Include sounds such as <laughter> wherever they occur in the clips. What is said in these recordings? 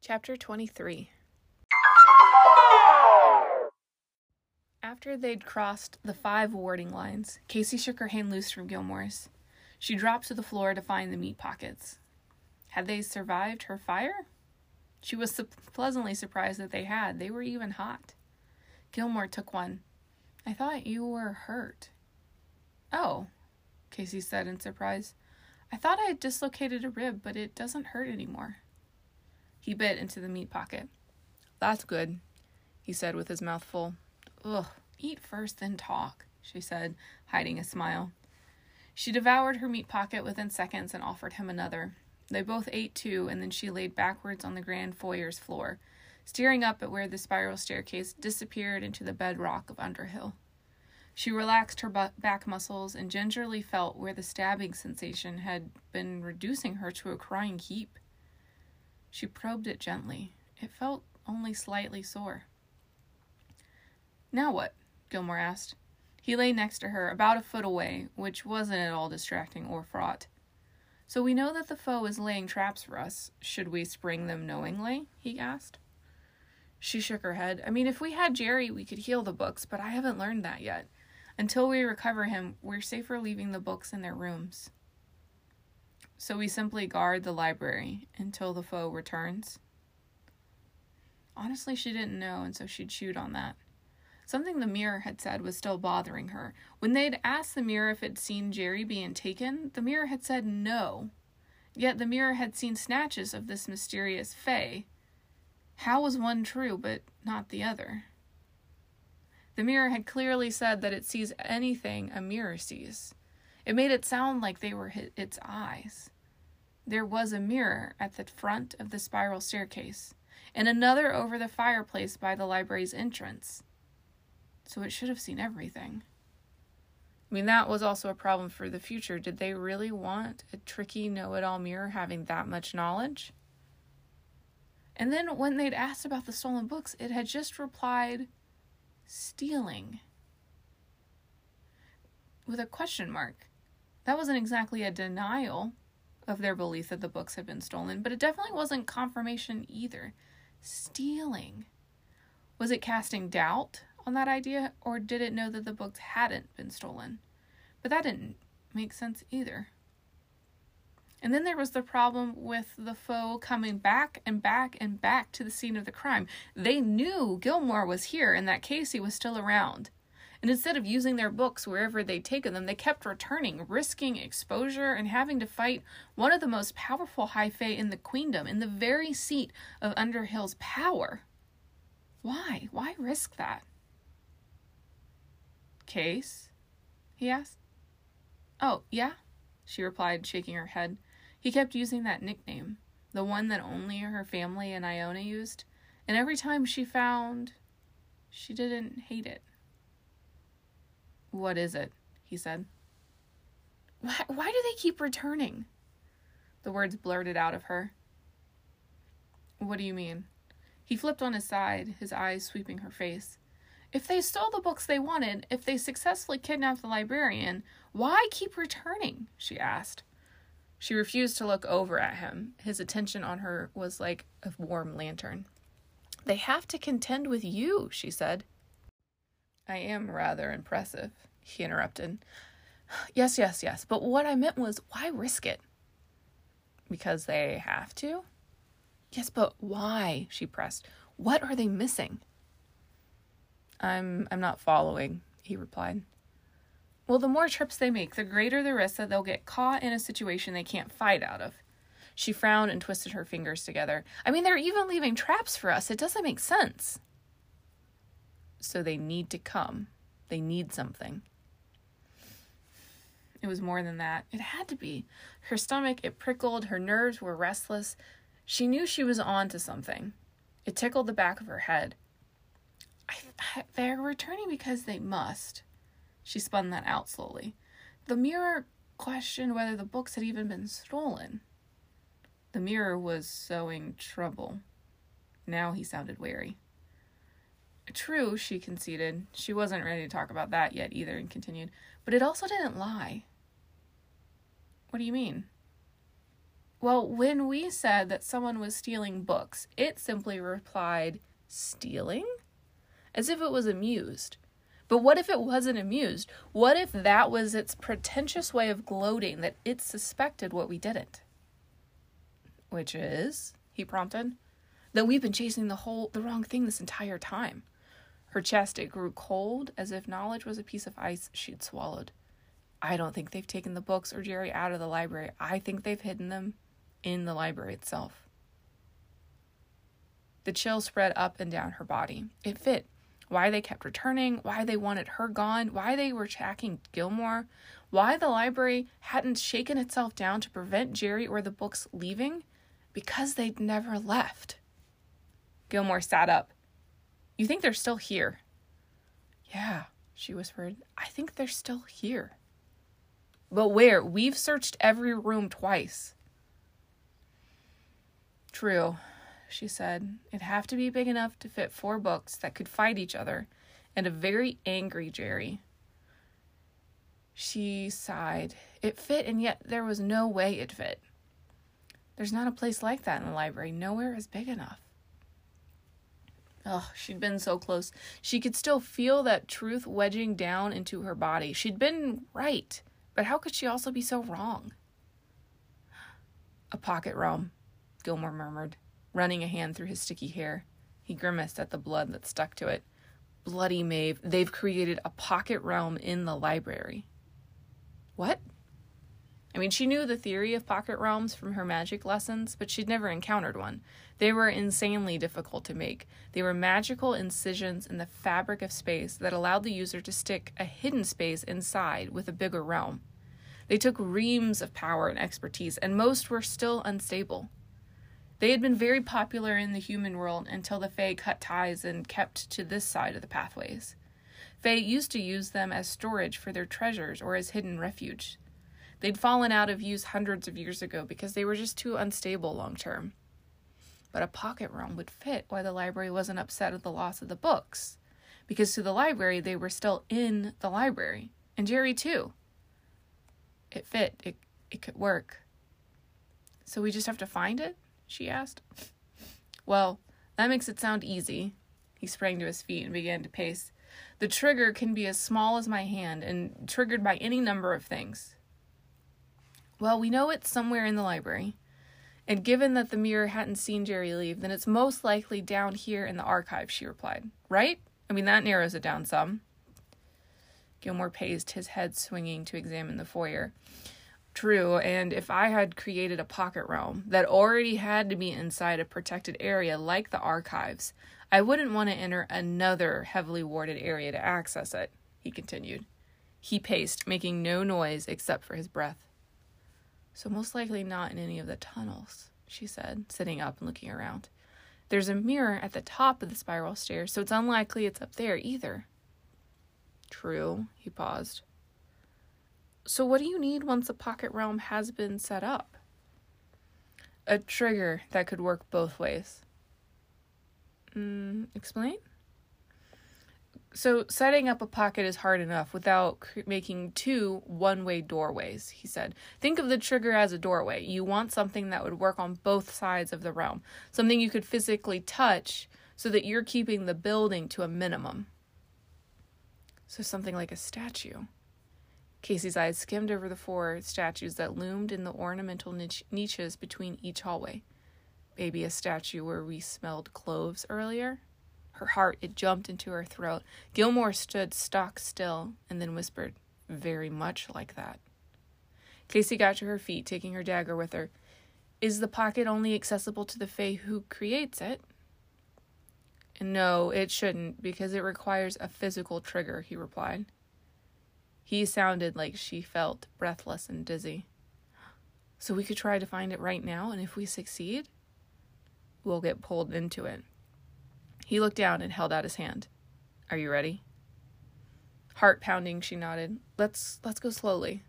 Chapter 23 After they'd crossed the five warding lines, Casey shook her hand loose from Gilmore's. She dropped to the floor to find the meat pockets. Had they survived her fire? She was su- pleasantly surprised that they had. They were even hot. Gilmore took one. I thought you were hurt. Oh, Casey said in surprise. I thought I had dislocated a rib, but it doesn't hurt anymore. He bit into the meat pocket. That's good, he said with his mouth full. Ugh, eat first, then talk, she said, hiding a smile. She devoured her meat pocket within seconds and offered him another. They both ate too, and then she laid backwards on the grand foyer's floor, staring up at where the spiral staircase disappeared into the bedrock of Underhill. She relaxed her back muscles and gingerly felt where the stabbing sensation had been reducing her to a crying heap. She probed it gently. It felt only slightly sore. Now what? Gilmore asked. He lay next to her, about a foot away, which wasn't at all distracting or fraught. So we know that the foe is laying traps for us. Should we spring them knowingly? he asked. She shook her head. I mean, if we had Jerry, we could heal the books, but I haven't learned that yet. Until we recover him, we're safer leaving the books in their rooms. So we simply guard the library until the foe returns. Honestly, she didn't know, and so she chewed on that. Something the mirror had said was still bothering her. When they'd asked the mirror if it'd seen Jerry being taken, the mirror had said no. Yet the mirror had seen snatches of this mysterious Fae. How was one true, but not the other? The mirror had clearly said that it sees anything a mirror sees. It made it sound like they were its eyes. There was a mirror at the front of the spiral staircase, and another over the fireplace by the library's entrance so it should have seen everything. I mean, that was also a problem for the future. Did they really want a tricky know it all mirror having that much knowledge? And then when they'd asked about the stolen books, it had just replied, stealing. With a question mark. That wasn't exactly a denial of their belief that the books had been stolen, but it definitely wasn't confirmation either. Stealing. Was it casting doubt on that idea, or did it know that the books hadn't been stolen? But that didn't make sense either. And then there was the problem with the foe coming back and back and back to the scene of the crime. They knew Gilmore was here and that Casey was still around. And instead of using their books wherever they'd taken them, they kept returning, risking exposure and having to fight one of the most powerful high fae in the queendom, in the very seat of Underhill's power. Why? Why risk that? Case? he asked. Oh, yeah? She replied, shaking her head. He kept using that nickname, the one that only her family and Iona used, and every time she found, she didn't hate it. What is it? he said. Why, why do they keep returning? The words blurted out of her. What do you mean? He flipped on his side, his eyes sweeping her face. If they stole the books they wanted, if they successfully kidnapped the librarian, why keep returning? she asked. She refused to look over at him. His attention on her was like a warm lantern. They have to contend with you, she said. I am rather impressive, he interrupted. Yes, yes, yes, but what I meant was why risk it? Because they have to? Yes, but why? she pressed. What are they missing? I'm I'm not following, he replied. Well, the more trips they make, the greater the risk that they'll get caught in a situation they can't fight out of. She frowned and twisted her fingers together. I mean, they're even leaving traps for us. It doesn't make sense. So they need to come. They need something. It was more than that. It had to be. Her stomach, it prickled, her nerves were restless. She knew she was on to something. It tickled the back of her head. I, they're returning because they must. She spun that out slowly. The mirror questioned whether the books had even been stolen. The mirror was sowing trouble. Now he sounded wary. True, she conceded. She wasn't ready to talk about that yet either and continued. But it also didn't lie. What do you mean? Well, when we said that someone was stealing books, it simply replied, Stealing? As if it was amused. But what if it wasn't amused? What if that was its pretentious way of gloating that it suspected what we didn't? Which is, he prompted, that we've been chasing the whole the wrong thing this entire time. Her chest it grew cold as if knowledge was a piece of ice she'd swallowed. I don't think they've taken the books or Jerry out of the library. I think they've hidden them in the library itself. The chill spread up and down her body. It fit. Why they kept returning, why they wanted her gone, why they were tracking Gilmore, why the library hadn't shaken itself down to prevent Jerry or the books leaving? Because they'd never left. Gilmore sat up. You think they're still here? Yeah, she whispered. I think they're still here. But where? We've searched every room twice. True, she said. It'd have to be big enough to fit four books that could fight each other and a very angry Jerry. She sighed. It fit, and yet there was no way it fit. There's not a place like that in the library. Nowhere is big enough. Oh, she'd been so close. She could still feel that truth wedging down into her body. She'd been right, but how could she also be so wrong? A pocket realm, Gilmore murmured, running a hand through his sticky hair. He grimaced at the blood that stuck to it. Bloody Maeve, they've created a pocket realm in the library. What? I mean, she knew the theory of pocket realms from her magic lessons, but she'd never encountered one. They were insanely difficult to make. They were magical incisions in the fabric of space that allowed the user to stick a hidden space inside with a bigger realm. They took reams of power and expertise, and most were still unstable. They had been very popular in the human world until the Fae cut ties and kept to this side of the pathways. Fae used to use them as storage for their treasures or as hidden refuge. They'd fallen out of use hundreds of years ago because they were just too unstable long term. But a pocket realm would fit why the library wasn't upset at the loss of the books. Because to the library, they were still in the library. And Jerry, too. It fit. It, it could work. So we just have to find it? She asked. Well, that makes it sound easy. He sprang to his feet and began to pace. The trigger can be as small as my hand and triggered by any number of things. Well, we know it's somewhere in the library. And given that the mirror hadn't seen Jerry leave, then it's most likely down here in the archive, she replied. Right? I mean, that narrows it down some. Gilmore paced, his head swinging to examine the foyer. True, and if I had created a pocket realm that already had to be inside a protected area like the archives, I wouldn't want to enter another heavily warded area to access it, he continued. He paced, making no noise except for his breath. So, most likely not in any of the tunnels, she said, sitting up and looking around. There's a mirror at the top of the spiral stairs, so it's unlikely it's up there either. True, he paused. So, what do you need once a pocket realm has been set up? A trigger that could work both ways. Mm, explain? So, setting up a pocket is hard enough without making two one way doorways, he said. Think of the trigger as a doorway. You want something that would work on both sides of the realm, something you could physically touch so that you're keeping the building to a minimum. So, something like a statue. Casey's eyes skimmed over the four statues that loomed in the ornamental niche- niches between each hallway. Maybe a statue where we smelled cloves earlier? Her heart, it jumped into her throat. Gilmore stood stock still and then whispered, Very much like that. Casey got to her feet, taking her dagger with her. Is the pocket only accessible to the Fae who creates it? No, it shouldn't, because it requires a physical trigger, he replied. He sounded like she felt breathless and dizzy. So we could try to find it right now, and if we succeed, we'll get pulled into it. He looked down and held out his hand. Are you ready? Heart pounding, she nodded. Let's let's go slowly.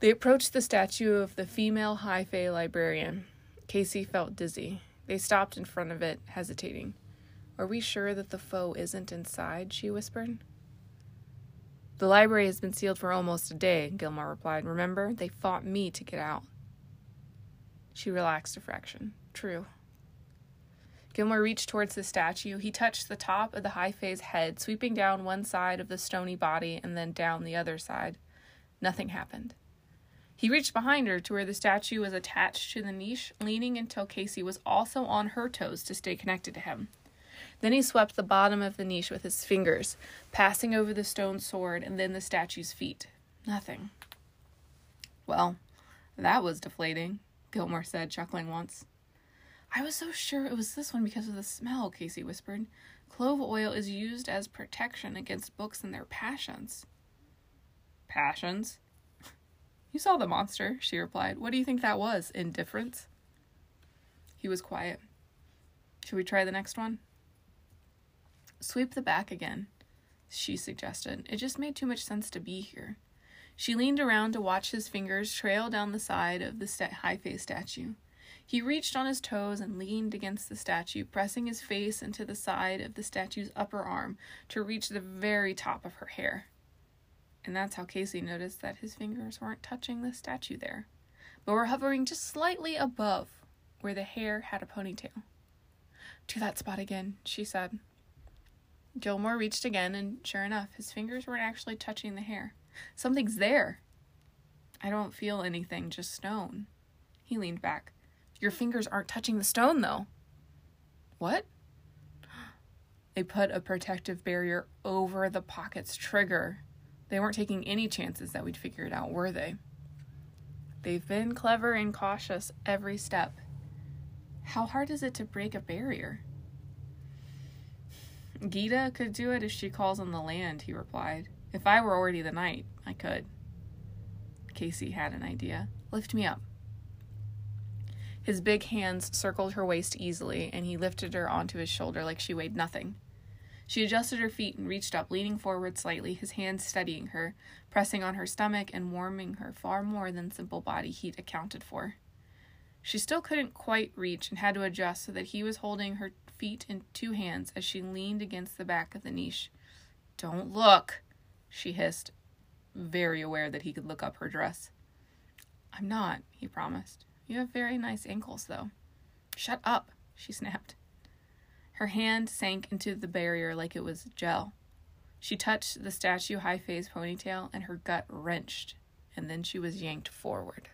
They approached the statue of the female high fae librarian. Casey felt dizzy. They stopped in front of it, hesitating. Are we sure that the foe isn't inside? she whispered. The library has been sealed for almost a day, Gilmore replied. Remember, they fought me to get out. She relaxed a fraction. True. Gilmore reached towards the statue. He touched the top of the high fae's head, sweeping down one side of the stony body and then down the other side. Nothing happened. He reached behind her to where the statue was attached to the niche, leaning until Casey was also on her toes to stay connected to him. Then he swept the bottom of the niche with his fingers, passing over the stone sword and then the statue's feet. Nothing. Well, that was deflating, Gilmore said, chuckling once. I was so sure it was this one because of the smell, Casey whispered. Clove oil is used as protection against books and their passions. Passions? <laughs> You saw the monster, she replied. What do you think that was? Indifference? He was quiet. Should we try the next one? Sweep the back again, she suggested. It just made too much sense to be here. She leaned around to watch his fingers trail down the side of the st- high fae's statue. He reached on his toes and leaned against the statue, pressing his face into the side of the statue's upper arm to reach the very top of her hair. And that's how Casey noticed that his fingers weren't touching the statue there, but were hovering just slightly above where the hair had a ponytail. To that spot again, she said. Gilmore reached again, and sure enough, his fingers weren't actually touching the hair. Something's there. I don't feel anything, just stone. He leaned back. Your fingers aren't touching the stone, though. What? <gasps> They put a protective barrier over the pocket's trigger. They weren't taking any chances that we'd figure it out, were they? They've been clever and cautious every step. How hard is it to break a barrier? Gita could do it if she calls on the land, he replied. If I were already the knight, I could. Casey had an idea. Lift me up. His big hands circled her waist easily, and he lifted her onto his shoulder like she weighed nothing. She adjusted her feet and reached up, leaning forward slightly, his hands steadying her, pressing on her stomach and warming her far more than simple body heat accounted for. She still couldn't quite reach and had to adjust so that he was holding her feet in two hands as she leaned against the back of the niche. Don't look, she hissed, very aware that he could look up her dress. I'm not, he promised. You have very nice ankles, though. Shut up, she snapped. Her hand sank into the barrier like it was gel. She touched the statue high fae's ponytail, and her gut wrenched, and then she was yanked forward.